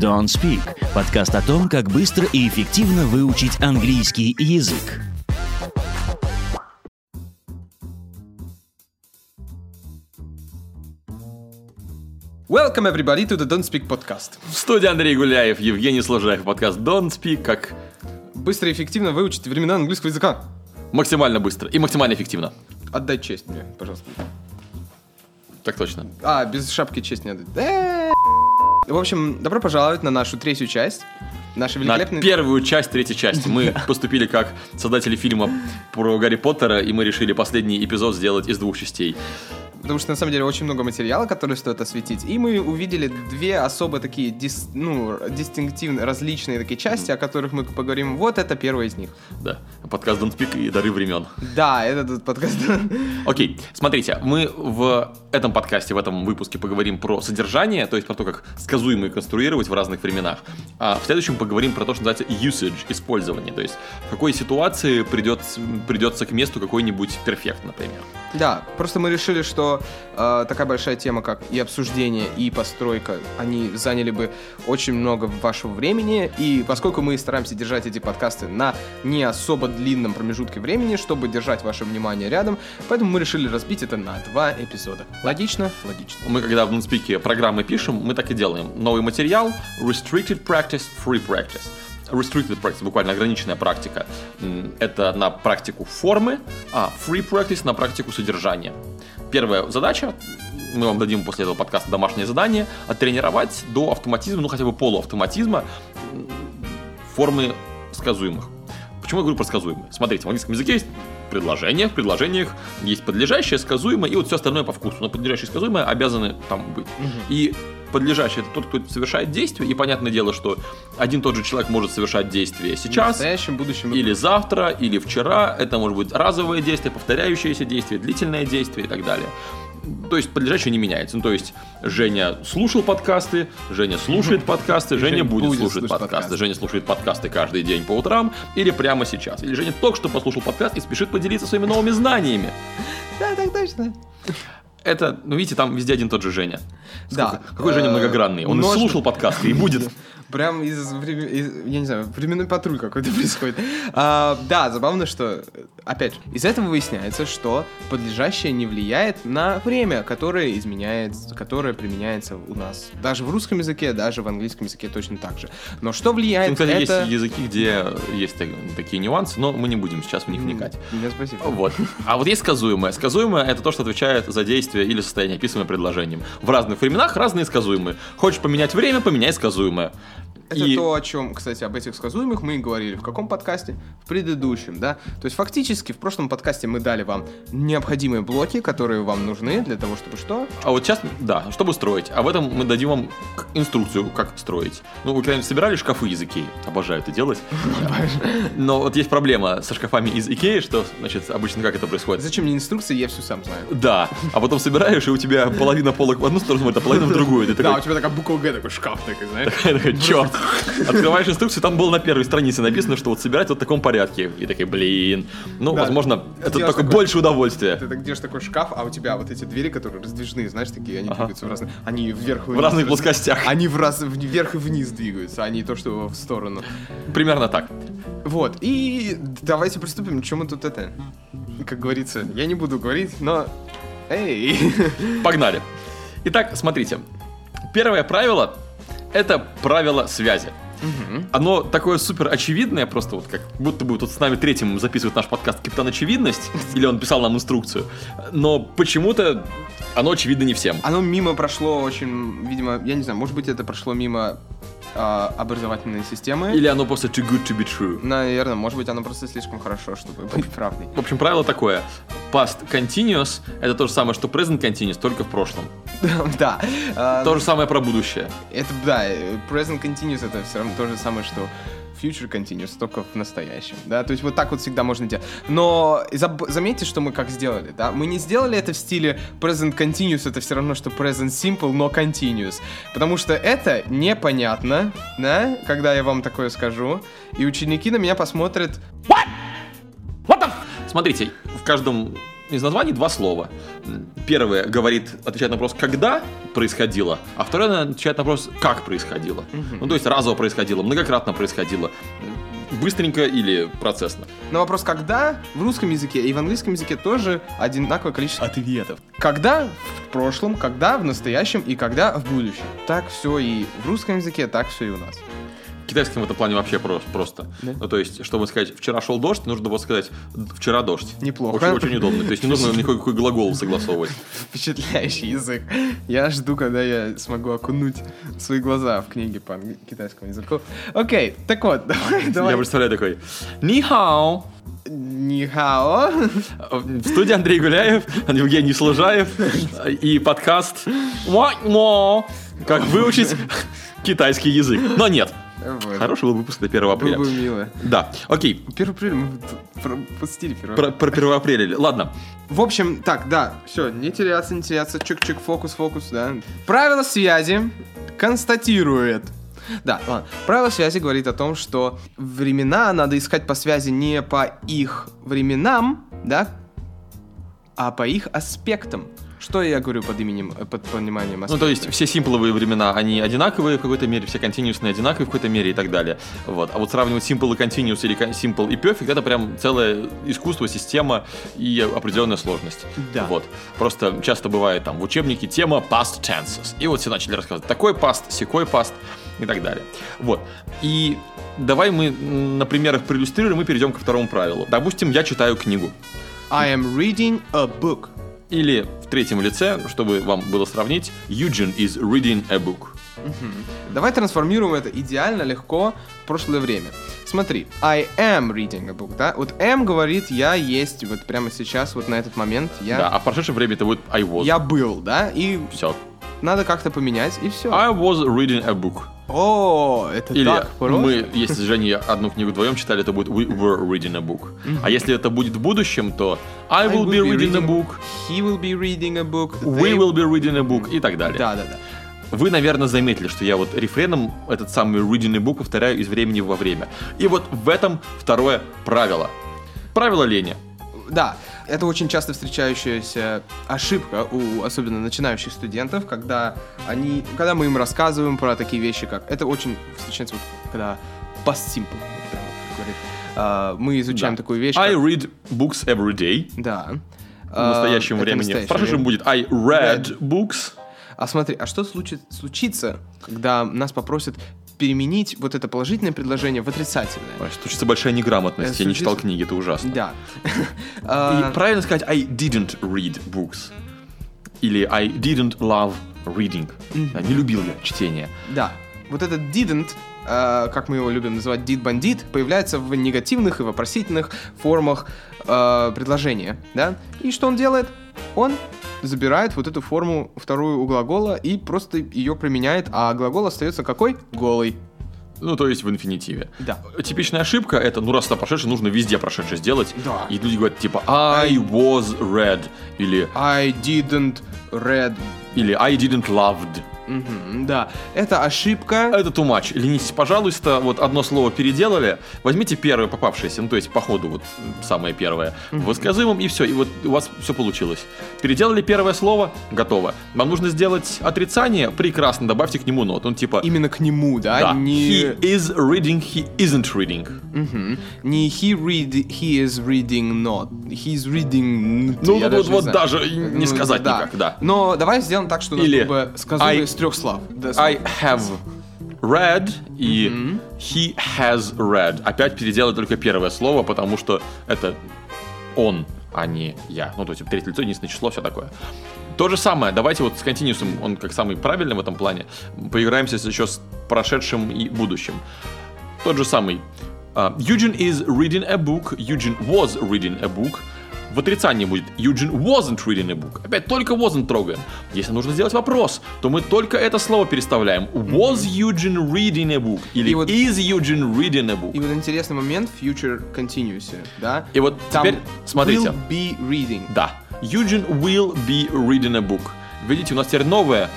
Don't Speak – подкаст о том, как быстро и эффективно выучить английский язык. Welcome everybody to the Don't Speak podcast. В студии Андрей Гуляев, Евгений Сложаев, подкаст Don't Speak, как Быстро и эффективно выучить времена английского языка. максимально быстро и максимально эффективно. Отдай честь мне, пожалуйста. Так точно. А, без шапки честь не отдать. В общем, добро пожаловать на нашу третью часть. Наша На великолепная... первую часть третьей части мы поступили как создатели фильма про Гарри Поттера, и мы решили последний эпизод сделать из двух частей. Потому что, на самом деле, очень много материала, который стоит осветить. И мы увидели две особо такие, дис- ну, дистинктивные, различные такие части, о которых мы поговорим. Вот это первая из них. Да, подкаст Don't Speak и Дары времен. Да, это тут подкаст. Окей, смотрите, мы в этом подкасте, в этом выпуске поговорим про содержание, то есть про то, как сказуемые конструировать в разных временах. А в следующем поговорим про то, что называется usage, использование, то есть в какой ситуации придется, придется к месту какой-нибудь перфект, например. Да, просто мы решили, что э, такая большая тема, как и обсуждение, и постройка, они заняли бы очень много вашего времени. И поскольку мы стараемся держать эти подкасты на не особо длинном промежутке времени, чтобы держать ваше внимание рядом, поэтому мы решили разбить это на два эпизода. Логично? Логично. Мы когда в NoonSpeak программы пишем, мы так и делаем. Новый материал, restricted practice, free practice. Restricted practice, буквально ограниченная практика. Это на практику формы, а free practice на практику содержания. Первая задача, мы вам дадим после этого подкаста домашнее задание, оттренировать до автоматизма, ну хотя бы полуавтоматизма формы сказуемых. Почему я говорю про сказуемые? Смотрите, в английском языке есть предложения, в предложениях есть подлежащее, сказуемое и вот все остальное по вкусу. Но подлежащее и сказуемое обязаны там быть. И подлежащий это тот, кто совершает действие, и понятное дело, что один тот же человек может совершать действие В сейчас, настоящем, будущем. или завтра, или вчера. Это может быть разовое действие, повторяющееся действие, длительное действие и так далее. То есть подлежащее не меняется. Ну, то есть Женя слушал подкасты, Женя слушает подкасты, Женя Женя будет, будет слушать слушать подкасты. подкасты. Женя слушает подкасты каждый день по утрам или прямо сейчас. Или Женя только что послушал подкаст и спешит поделиться своими новыми знаниями. Да, так точно. Это, ну видите, там везде один тот же Женя. Да. Какой Женя Э, многогранный. Он и слушал подкасты и будет. Прям из, времен- из- я не знаю, временной патруль какой-то происходит. А, да, забавно, что, опять же, из этого выясняется, что подлежащее не влияет на время, которое изменяется, которое применяется у нас. Даже в русском языке, даже в английском языке точно так же. Но что влияет Ну, кстати, это... есть языки, где есть так- такие нюансы, но мы не будем сейчас в них вникать. Нет, спасибо. Вот. А вот есть сказуемое. Сказуемое это то, что отвечает за действие или состояние, описываемое предложением. В разных временах разные сказуемые. Хочешь поменять время, поменяй сказуемое. Это И- то, о чем, кстати, об этих сказуемых мы и говорили. В каком подкасте? В предыдущем, да? То есть фактически в прошлом подкасте мы дали вам необходимые блоки, которые вам нужны для того, чтобы что? А вот сейчас, да, чтобы строить. А в этом мы дадим вам инструкцию, как строить. Ну, вы когда-нибудь собирали шкафы из Икеи? Обожаю это делать. Но вот есть проблема со шкафами из Икеи, что, значит, обычно как это происходит? Зачем мне инструкции, я все сам знаю. Да, а потом собираешь, и у тебя половина полок в одну сторону, а половина в другую. Да, у тебя такая буква Г, такой шкаф такой, знаешь? Черт. Открываешь инструкцию, там было на первой странице написано, что вот собирать вот в таком порядке. И такой, блин. Ну, Да. возможно, это Делаешь только такой- больше удовольствия. Ты так держишь такой шкаф, а у тебя вот эти двери, которые раздвижные, знаешь, такие, они двигаются в разные... Они вверх и В вниз. разных плоскостях. Они в раз... вверх и вниз двигаются, а не то, что в сторону. Примерно так. Вот, и давайте приступим, чем мы тут это... Как говорится, я не буду говорить, но... Эй! Погнали. Итак, смотрите. Первое правило – это правило связи. Оно такое супер очевидное, просто вот как будто бы тут с нами третьим записывает наш подкаст Капитан Очевидность, или он писал нам инструкцию. Но почему-то оно очевидно не всем. Оно мимо прошло очень, видимо, я не знаю, может быть, это прошло мимо а, образовательной системы. Или оно просто too good to be true. Наверное, может быть, оно просто слишком хорошо, чтобы быть правдой. В общем, правило такое. Past continuous – это то же самое, что present continuous, только в прошлом. Да. То же самое про будущее. Это, да, э, present continuous это все равно то же самое, что future continuous, только в настоящем, да, то есть вот так вот всегда можно делать. Но заметьте, что мы как сделали, да, мы не сделали это в стиле present continuous, это все равно, что present simple, но continuous, потому что это непонятно, да, когда я вам такое скажу, и ученики на меня посмотрят, Смотрите, в каждом из названий два слова. Первое говорит, отвечает на вопрос, когда происходило, а второе отвечает на вопрос, как происходило. Ну, то есть разово происходило, многократно происходило, быстренько или процессно. На вопрос «когда» в русском языке и в английском языке тоже одинаковое количество ответов. Когда в прошлом, когда в настоящем и когда в будущем. Так все и в русском языке, так все и у нас. В китайском в этом плане вообще про- просто. Да? Ну, то есть, чтобы сказать, вчера шел дождь, нужно было сказать, вчера дождь. Неплохо. Очень, очень удобно. То есть, не нужно никакой глагол согласовывать. Впечатляющий язык. Я жду, когда я смогу окунуть свои глаза в книги по китайскому языку. Окей, так вот, давай, Я давай. представляю такой, Нихао. Нихао. В студии Андрей Гуляев, Евгений Служаев и подкаст «Мо-мо». Как выучить китайский язык. Но нет. Вот. Хороший был выпуск до 1 Было апреля. бы мило. Да, окей. 1 апреля мы пропустили 1 Про, про 1 апреля. Ладно. В общем, так, да, все, не теряться, не теряться, чик-чик, фокус, фокус, да. Правило связи констатирует. Да, ладно. Правило связи говорит о том, что времена надо искать по связи не по их временам, да, а по их аспектам. Что я говорю под именем, э, под пониманием Ну, аспекта? то есть все симпловые времена, они одинаковые в какой-то мере, все континуусные одинаковые в какой-то мере и так далее. Вот. А вот сравнивать simple и continuous или simple и perfect, это прям целое искусство, система и определенная сложность. Да. Вот. Просто часто бывает там в учебнике тема past tenses. И вот все начали рассказывать, такой past, секой past и так далее. Вот. И давай мы на примерах проиллюстрируем и перейдем ко второму правилу. Допустим, я читаю книгу. I am reading a book. Или в третьем лице, чтобы вам было сравнить, Eugene is reading a book. Давай трансформируем это идеально легко в прошлое время. Смотри, I am reading a book, да? Вот am говорит я есть вот прямо сейчас, вот на этот момент я, Да, а в прошедшем времени это будет I was. я был, да? И Все. Надо как-то поменять, и все. I was reading a book. О, это Или так просто. мы, если с Женей одну книгу вдвоем читали, это будет We were reading a book. А если это будет в будущем, то I will be reading a book, He will be reading a book. we they- will be reading a book и так далее. Да, да, да. Вы, наверное, заметили, что я вот рефреном этот самый reading a book повторяю из времени во время. И вот в этом второе правило. Правило лени. Да, это очень часто встречающаяся ошибка у особенно начинающих студентов, когда они, когда мы им рассказываем про такие вещи, как это очень встречается вот когда past simple, вот прямо как говорит. А, мы изучаем Да. такую вещь. I как- read books every day. Да. В настоящем это времени. В время. будет I read books. А смотри, а что случит, случится, когда нас попросят переменить вот это положительное предложение в отрицательное? Случится большая неграмотность. Я не читал книги, это ужасно. Да. И А, правильно сказать I didn't read books. Или I didn't love reading. Не любил я чтение. Да. Вот этот didn't, э, как мы его любим называть, did бандит, появляется в негативных и вопросительных формах э, предложения, да? И что он делает? Он забирает вот эту форму вторую у глагола и просто ее применяет, а глагол остается какой? Голый. Ну, то есть в инфинитиве. Да. Типичная ошибка это, ну, раз это прошедший, нужно везде прошедший сделать. Да. И люди говорят, типа, I was read, или, I didn't read. или I didn't loved. Мгм, да. Это ошибка. Это too much. Ленитесь, пожалуйста, вот одно слово переделали, возьмите первое попавшееся, ну, то есть по ходу вот самое первое, в высказываемом, и все, и вот у вас все получилось. Переделали первое слово, готово. Вам нужно сделать отрицание, прекрасно, добавьте к нему нот. Он типа, Именно к нему, да? да, Не, he is reading, he isn't reading. Мгм. не he read, he is reading not. He's reading. Ну, я вот, даже вот знаю. даже не Ну, сказать никак, да. Но давай сделаем так, что Или было бы сказуемое I- из трех слов. I have read и he has read. Опять переделать только первое слово, потому что это он, а не я. Ну, то есть третье лицо, единственное число, все такое. То же самое, давайте вот с continuous, он как самый правильный в этом плане, поиграемся еще с прошедшим и будущим. Тот же самый. а, Eugene is reading a book, Eugene was reading a book. В отрицании будет Eugene wasn't reading a book. Опять только wasn't трогаем. Если нужно сделать вопрос, то мы только это слово переставляем. Was Eugene reading a book? Или И вот- is Eugene reading a book? И вот интересный момент future continuous, да? И вот Там теперь смотрите. will be reading. Да. Eugene will be reading a book. Видите, у нас теперь новое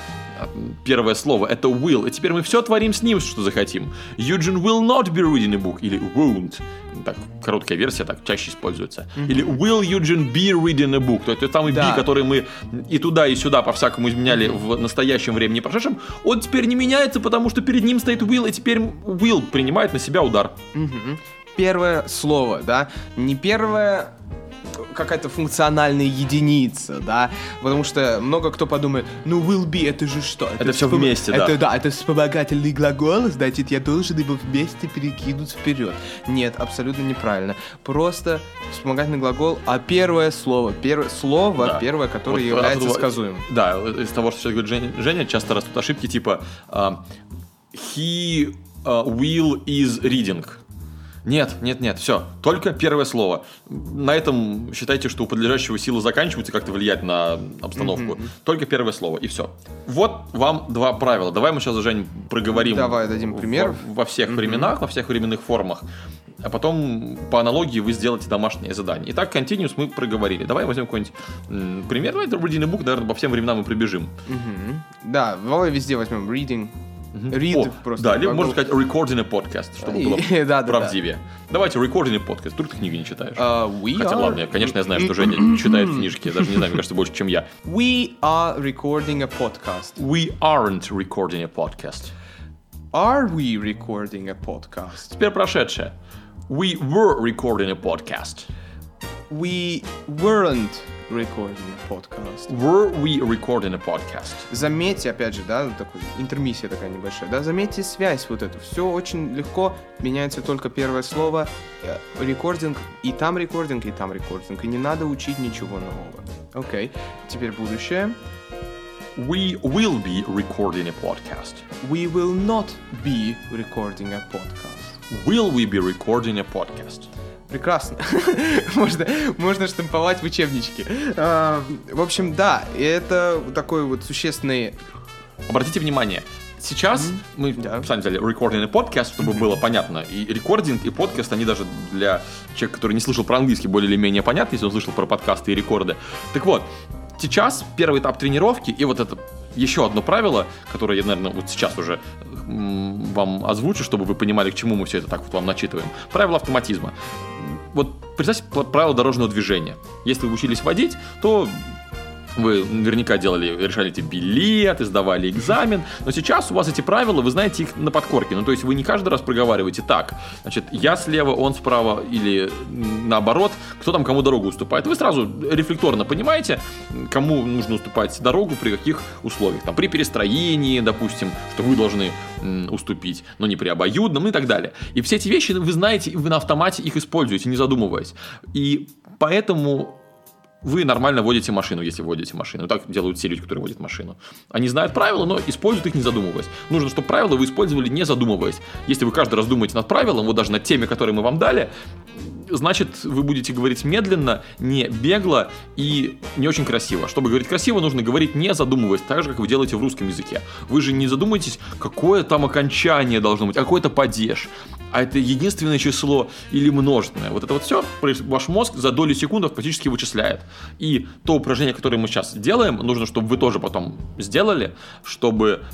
первое слово это will, и теперь мы все творим с ним, что захотим. Eugene will not be reading a book, или won't. Так, короткая версия так чаще используется. Или will Eugene be reading a book? То есть тот самый Да. be, который мы и туда, и сюда по-всякому изменяли в настоящем времени прошедшем, он теперь не меняется, потому что перед ним стоит will, и теперь will принимает на себя удар. Мгм. Первое слово, да, не первое какая-то функциональная единица, да, потому что много кто подумает, ну will be это же что? Это всё вспом- вместе, да. Это да, это вспомогательный глагол, значит я должен его вместе перекинуть вперед. Нет, абсолютно неправильно. Просто вспомогательный глагол, а первое слово, первое слово, Да. первое, которое Вот является оттуда- сказуемым. Да, из того, что сейчас говорит Женя, Женя, часто растут ошибки типа а, he а, will is reading. Нет, нет, нет, все, только первое слово. На этом считайте, что у подлежащего силы заканчиваются как-то влиять на обстановку. Только первое слово, и все. Вот вам два правила. Давай мы сейчас, Жень, проговорим. Давай дадим пример. Во, во всех временах, во всех временных формах. А потом, по аналогии, вы сделаете домашнее задание. Итак, Continuous мы проговорили. Давай возьмем какой-нибудь пример. Давай reading a book, наверное, по всем временам мы пробежим. Мгм. Да, давай везде возьмем reading. Read О, просто. Да, либо глагол. можно сказать recording a podcast, чтобы было да, да, да. правдивее. Давайте recording a podcast. Вдруг ты книги не читаешь. We Хотя, are- ладно, конечно, я знаю, что Женя читает книжки. Я даже не знаю, мне кажется, больше, чем я. We are recording a podcast. We aren't recording a podcast. Are we recording a podcast? Теперь прошедшее. We were recording a podcast. We weren't recording a podcast. Were we recording a podcast? Заметьте, опять же, да, такой интермиссия такая небольшая, да, заметьте связь вот эту. Все очень легко, меняется только первое слово. Э, Recording, и там recording, и там recording. И не надо учить ничего нового. Окей, теперь будущее. We will be recording a podcast. We will not be recording a podcast. Will we be recording a podcast? Прекрасно. можно, можно штамповать в учебничке. А, в общем, да, это такой вот существенный... Обратите внимание, сейчас мы Да. сами взяли recording и podcast, чтобы было понятно. И рекординг, и подкаст, они даже для человека, который не слышал про английский, более или менее понятны, если он слышал про подкасты и рекорды. Так вот, сейчас первый этап тренировки, и вот это еще одно правило, которое я, наверное, вот сейчас уже вам озвучу, чтобы вы понимали, к чему мы все это так вот вам начитываем. Правило автоматизма. Вот представьте правило дорожного движения. Если вы учились водить, то вы наверняка делали, решали эти билеты, сдавали экзамен, но сейчас у вас эти правила, вы знаете их на подкорке. Ну, то есть вы не каждый раз проговариваете так, значит, я слева, он справа или наоборот, кто там кому дорогу уступает. Вы сразу рефлекторно понимаете, кому нужно уступать дорогу, при каких условиях. Там, при перестроении, допустим, что вы должны уступить, но не при обоюдном и так далее. И все эти вещи вы знаете, вы на автомате их используете, не задумываясь. И поэтому вы нормально водите машину, если водите машину. Так делают все люди, которые водят машину. Они знают правила, но используют их не задумываясь. Нужно, чтобы правила вы использовали не задумываясь. Если вы каждый раз думаете над правилом, вот даже над теми, которые мы вам дали, значит, вы будете говорить медленно, не бегло и не очень красиво. Чтобы говорить красиво, нужно говорить не задумываясь, так же, как вы делаете в русском языке. Вы же не задумаетесь, какое там окончание должно быть, а какой-то падеж. А это единственное число или множественное. Вот это вот все ваш мозг за доли секунд автоматически вычисляет. И то упражнение, которое мы сейчас делаем, нужно, чтобы вы тоже потом сделали, чтобы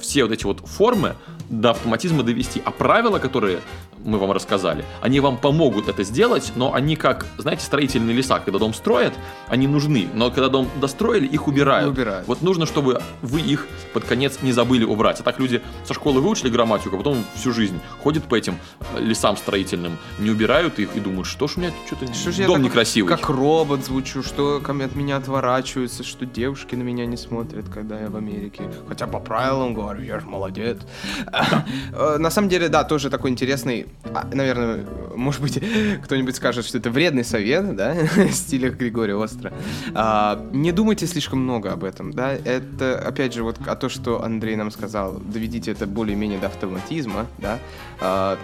все вот эти вот формы до автоматизма довести. А правила, которые мы вам рассказали, они вам помогут это сделать, но они как, знаете, строительные леса, когда дом строят, они нужны, но когда дом достроили, их убирают. Убирают. Вот нужно, чтобы вы их под конец не забыли убрать. А так люди со школы выучили грамматику, а потом всю жизнь ходят по этим э, лесам строительным, не убирают их и думают, что ж у меня что-то Что я дом так некрасивый. Как робот звучу, что от меня отворачиваются, что девушки на меня не смотрят, когда я в Америке. Хотя по правилам говорю, я же молодец. Э, На самом деле, да, тоже такой интересный, а, наверное, может быть, кто-нибудь скажет, что это вредный совет, да, в стиле Григория Остро. А, Не думайте слишком много об этом, да, это, опять же, вот а то, что Андрей нам сказал, доведите это более-менее до автоматизма, да, А,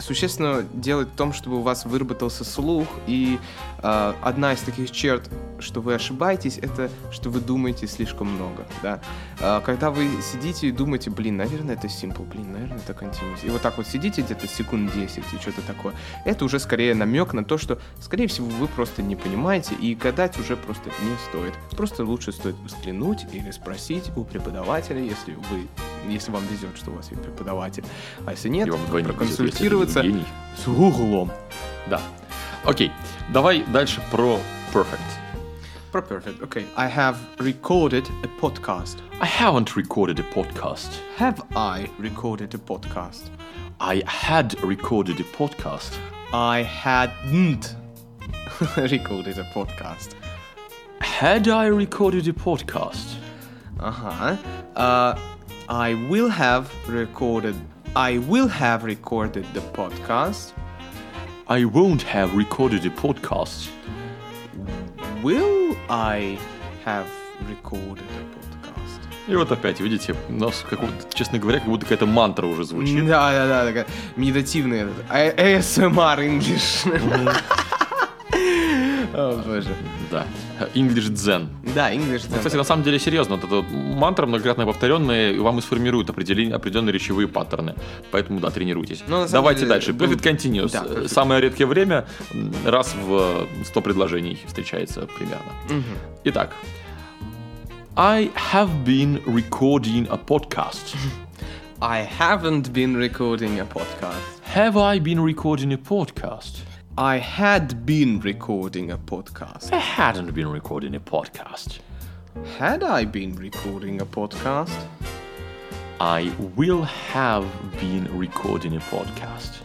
существенно делать в том, чтобы у вас выработался слух. И э, одна из таких черт, что вы ошибаетесь, это что вы думаете слишком много. Да? Э, когда вы сидите и думаете, блин, наверное, это simple, блин, наверное, это continuous. И вот так вот сидите где-то секунд 10 и что-то такое. Это уже скорее намек на то, что, скорее всего, вы просто не понимаете, и гадать уже просто не стоит. Просто лучше стоит взглянуть или спросить у преподавателя, если вы если вам везет, что у вас есть преподаватель. А если нет, вам проконсультироваться везет, с углом. Да. Окей, давай дальше про perfect. Про perfect. Okay. I have recorded a podcast. I haven't recorded a podcast. Have I recorded a podcast? I had recorded a podcast. I hadn't recorded a podcast. Had I recorded a podcast? Uh-huh. Uh, I will have recorded. I will have recorded the podcast. I won't have recorded a podcast. Will I have recorded a podcast? И вот опять, видите, у нас, как, вот, честно говоря, как будто какая-то мантра уже звучит. Да, да, да, такая медитативный этот А- ASMR English. О боже. Да. English Zen. Да, English. Ну, Кстати, на самом деле, серьезно, вот эта мантра многократно повторенная вам и сформирует определенные речевые паттерны. Поэтому, да, тренируйтесь. Ну, Давайте деле, дальше. Perfect continuous. Да, perfect. Самое редкое время раз в 100 предложений встречается примерно. Итак. I have been recording a podcast. I haven't been recording a podcast. Have I been recording a podcast? I had been recording a podcast. I hadn't been recording a podcast. Had I been recording a podcast? I will have been recording a podcast.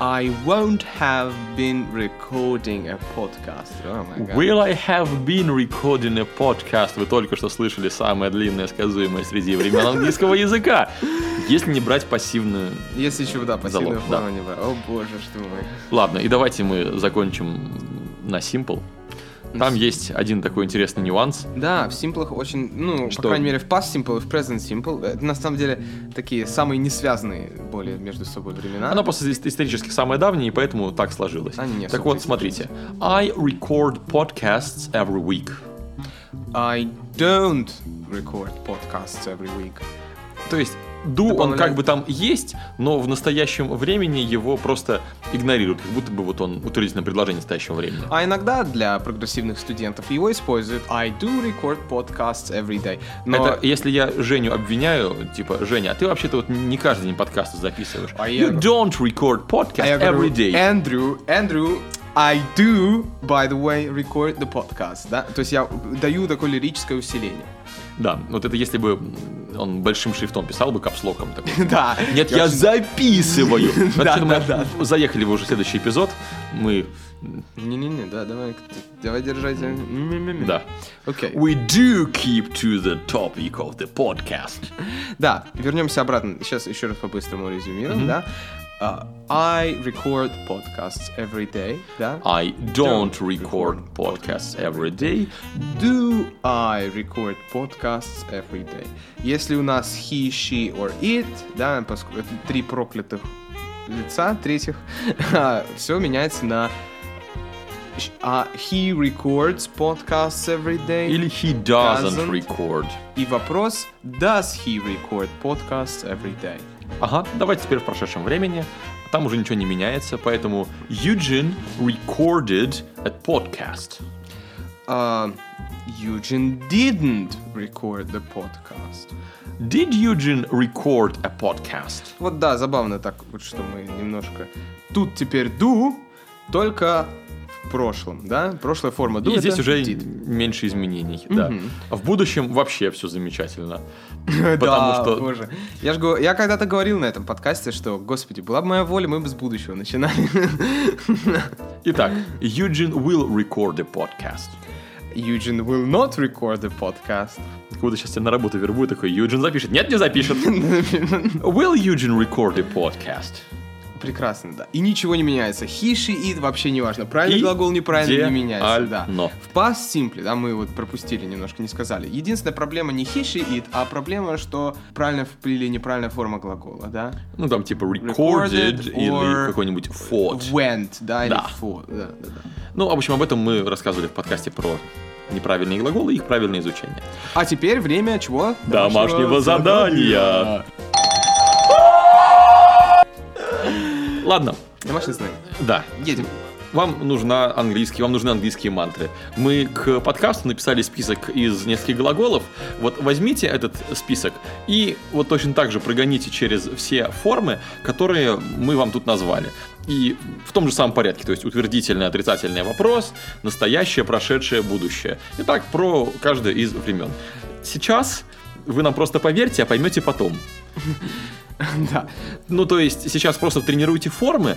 I won't have been recording a podcast. Oh my god. Will I have been recording a podcast? Вы только что слышали самое длинное сказуемое среди времен английского языка. Если не брать пассивную... Если еще, да, пассивную Залог, да. форму не брать. О боже, что мы. Ладно, и давайте мы закончим на simple. Там есть один такой интересный нюанс. Да, в симплах очень, ну, Что? по крайней мере, в past simple и в present simple, это на самом деле такие самые не связанные более между собой времена. Оно просто ис- исторически самое давнее, и поэтому так сложилось. Они не так вот, смотрите. I record podcasts every week. I don't record podcasts every week. То есть do он как бы там есть, но в настоящем времени его просто игнорируют, как будто бы вот он утвердительное предложение настоящего времени. А иногда для прогрессивных студентов его используют I do record podcasts every day. Но Это если я Женю обвиняю, типа, Женя, а ты вообще-то вот не каждый день подкасты записываешь. А я- You don't record podcast А я every day. Andrew, Andrew, I do, by the way, record the podcast, да? То есть я даю такое лирическое усиление. Да, вот это если бы он большим шрифтом писал бы капслоком такой. Да. Нет, я записываю. Да, да, мы Заехали в уже следующий эпизод. Мы, Не-не-не, да, давай, давай держать. Да. Окей. We do keep to the topic of the podcast. Да, вернемся обратно. Сейчас еще раз по-быстрому резюмируем, да? А, I record podcasts every day, да? I don't record podcasts every day. Do I record podcasts every day? Если у нас he, she or it, да, поскольку это три проклятых лица, третьих, все меняется на ш- а, he records podcasts every day. Или he doesn't Doesn't. record. И вопрос, does he record podcasts every day? Ага, давайте теперь в прошедшем времени. Там уже ничего не меняется, поэтому Eugene recorded a podcast. Uh, Eugene didn't record the podcast. Did Eugene record a podcast? Вот да, забавно так, вот что мы немножко... Тут теперь do, только прошлом, да? Прошлая форма do И здесь уже did. меньше изменений, да. А в будущем вообще все замечательно. Потому что боже. Я, ж, го- я когда-то говорил на этом подкасте, что, господи, была бы моя воля, мы бы с будущего начинали. Итак, Eugene will record a podcast. Eugene will not record the podcast. Будто сейчас тебя на работу вербую, такой, Юджин запишет. Нет, не запишет. Will Eugene record a podcast? Прекрасно, да. И ничего не меняется. He, she, it вообще не важно. Правильный И глагол неправильно не меняется. Да. идеально. В past simple, да, мы вот пропустили немножко, не сказали. Единственная проблема не he, she, it, а проблема, что правильно или неправильная форма глагола, да? Ну, там типа recorded, Recorded или какой-нибудь fought. Went, да, или Да. fought, да, да, да. Ну, в общем, об этом мы рассказывали в подкасте про неправильные глаголы и их правильное изучение. А теперь время чего? Домашнего задания. Ладно, Домашнее задание. да. Едем. Вам нужна английский, вам нужны английские мантры. Мы к подкасту написали список из нескольких глаголов. Вот возьмите этот список и вот точно так же прогоните через все формы, которые мы вам тут назвали. И в том же самом порядке, то есть утвердительный, отрицательный вопрос, настоящее, прошедшее, будущее. И так про каждое из времен. Сейчас вы нам просто поверьте, а поймете потом. Да. Ну, то есть сейчас просто тренируйте формы,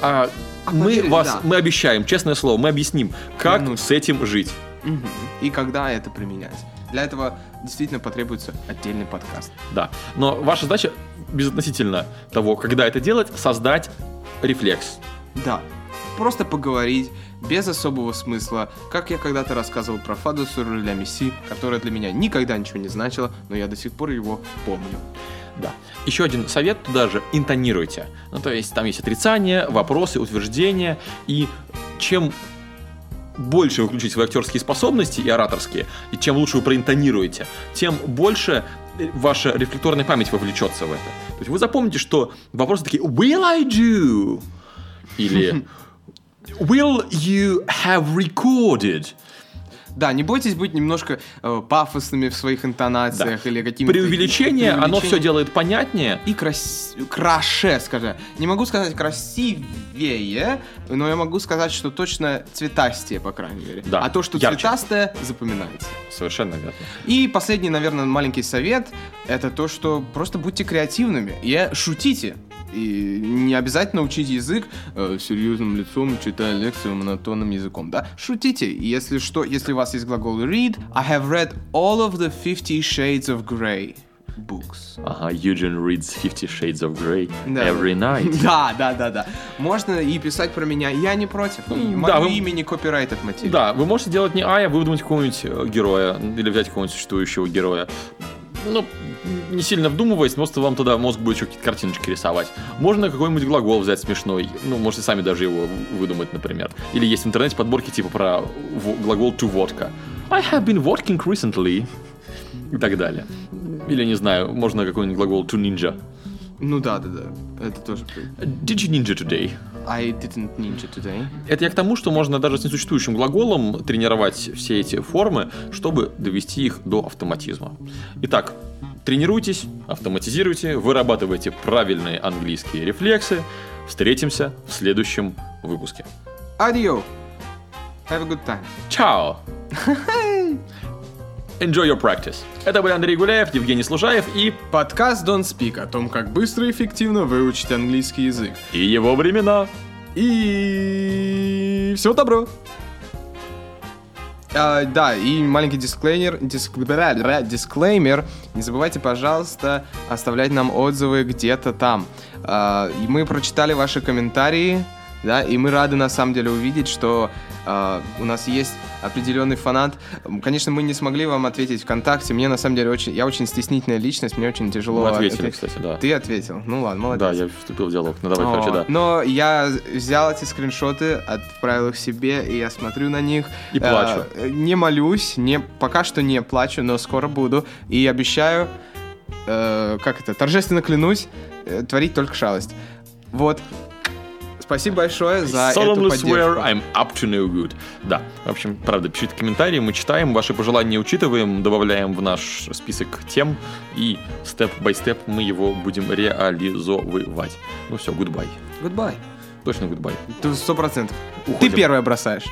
а, А мы вас, мы обещаем, честное слово, мы объясним, как с этим жить. И когда это применять. Для этого действительно потребуется отдельный подкаст. Да. Но ваша задача, безотносительно того, когда это делать, создать рефлекс. Да. Просто поговорить, без особого смысла, как я когда-то рассказывал про Фаду Суруля Месси, которая для меня никогда ничего не значила, но я до сих пор его помню. Да. Еще один совет туда же интонируйте. Ну, то есть там есть отрицание, вопросы, утверждения. И чем больше вы включите свои актерские способности и ораторские, и чем лучше вы проинтонируете, тем больше э, ваша рефлекторная память вовлечется в это. То есть вы запомните, что вопросы такие «Will I do?» или «Will you have recorded?» Да, не бойтесь быть немножко э, пафосными в своих интонациях Да. или какими-то... Преувеличение, оно преувеличениями. все делает понятнее. И крас... краше, скажи. Не могу сказать красивее, но я могу сказать, что точно цветастее, по крайней мере. Да, А то, что ярче. цветастое, запоминается. Совершенно верно. И последний, наверное, маленький совет, это то, что просто будьте креативными и шутите. И не обязательно учить язык э, серьезным лицом, читая лекцию монотонным языком, да? Шутите. Если что, если у вас есть глагол read, I have read all of the Fifty Shades of Grey books. Ага, Eugene reads Fifty Shades of Grey Да. every night. Да, да, да, да. Можно и писать про меня. Я не против. Да, мое вы- имя не копирайтед материал. Да, вы можете делать не Ая, выдумать какого-нибудь героя или взять какого-нибудь существующего героя. Ну, не сильно вдумываясь, просто вам туда мозг будет еще какие-то картиночки рисовать. Можно какой-нибудь глагол взять смешной. Ну, можете сами даже его выдумать, например. Или есть в интернете подборки типа про глагол to vodka. I have been vodking recently. И так далее. Или, не знаю, можно какой-нибудь глагол to ninja. Ну да, да, да. Это тоже. Did you ninja today? I didn't ninja today. Это я к тому, что можно даже с несуществующим глаголом тренировать все эти формы, чтобы довести их до автоматизма. Итак, тренируйтесь, автоматизируйте, вырабатывайте правильные английские рефлексы. Встретимся в следующем выпуске. Adios. Have a good time. Чао! Enjoy your practice. Это были Андрей Гуляев, Евгений Служаев и... Подкаст Don't Speak о том, как быстро и эффективно выучить английский язык. и его времена. И всего добро. А, да, и маленький дисклеймер, диск- дисклеймер. Не забывайте, пожалуйста, оставлять нам отзывы где-то там. А, и мы прочитали ваши комментарии, да, и мы рады на самом деле увидеть, что у нас есть определенный фанат. Конечно, мы не смогли вам ответить ВКонтакте. Мне на самом деле очень, я очень стеснительная личность, мне очень тяжело. Мы ответили, ответить. кстати, да. Ты ответил. Ну ладно, молодец. Да, я вступил в диалог. Ну давай, короче, О, да. Но я взял эти скриншоты, отправил их себе, и я смотрю на них. И плачу. Э, не молюсь, не, пока что не плачу, но скоро буду. И обещаю, э, как это, торжественно клянусь, э, творить только шалость. Вот. Спасибо большое за эту Solemnly поддержку. swear I'm up to no good. Да, в общем, правда, пишите комментарии, мы читаем, ваши пожелания учитываем, добавляем в наш список тем, и степ-бай-степ мы его будем реализовывать. Ну все, goodbye. Goodbye. Точно goodbye. Сто процентов. Ты первая бросаешь.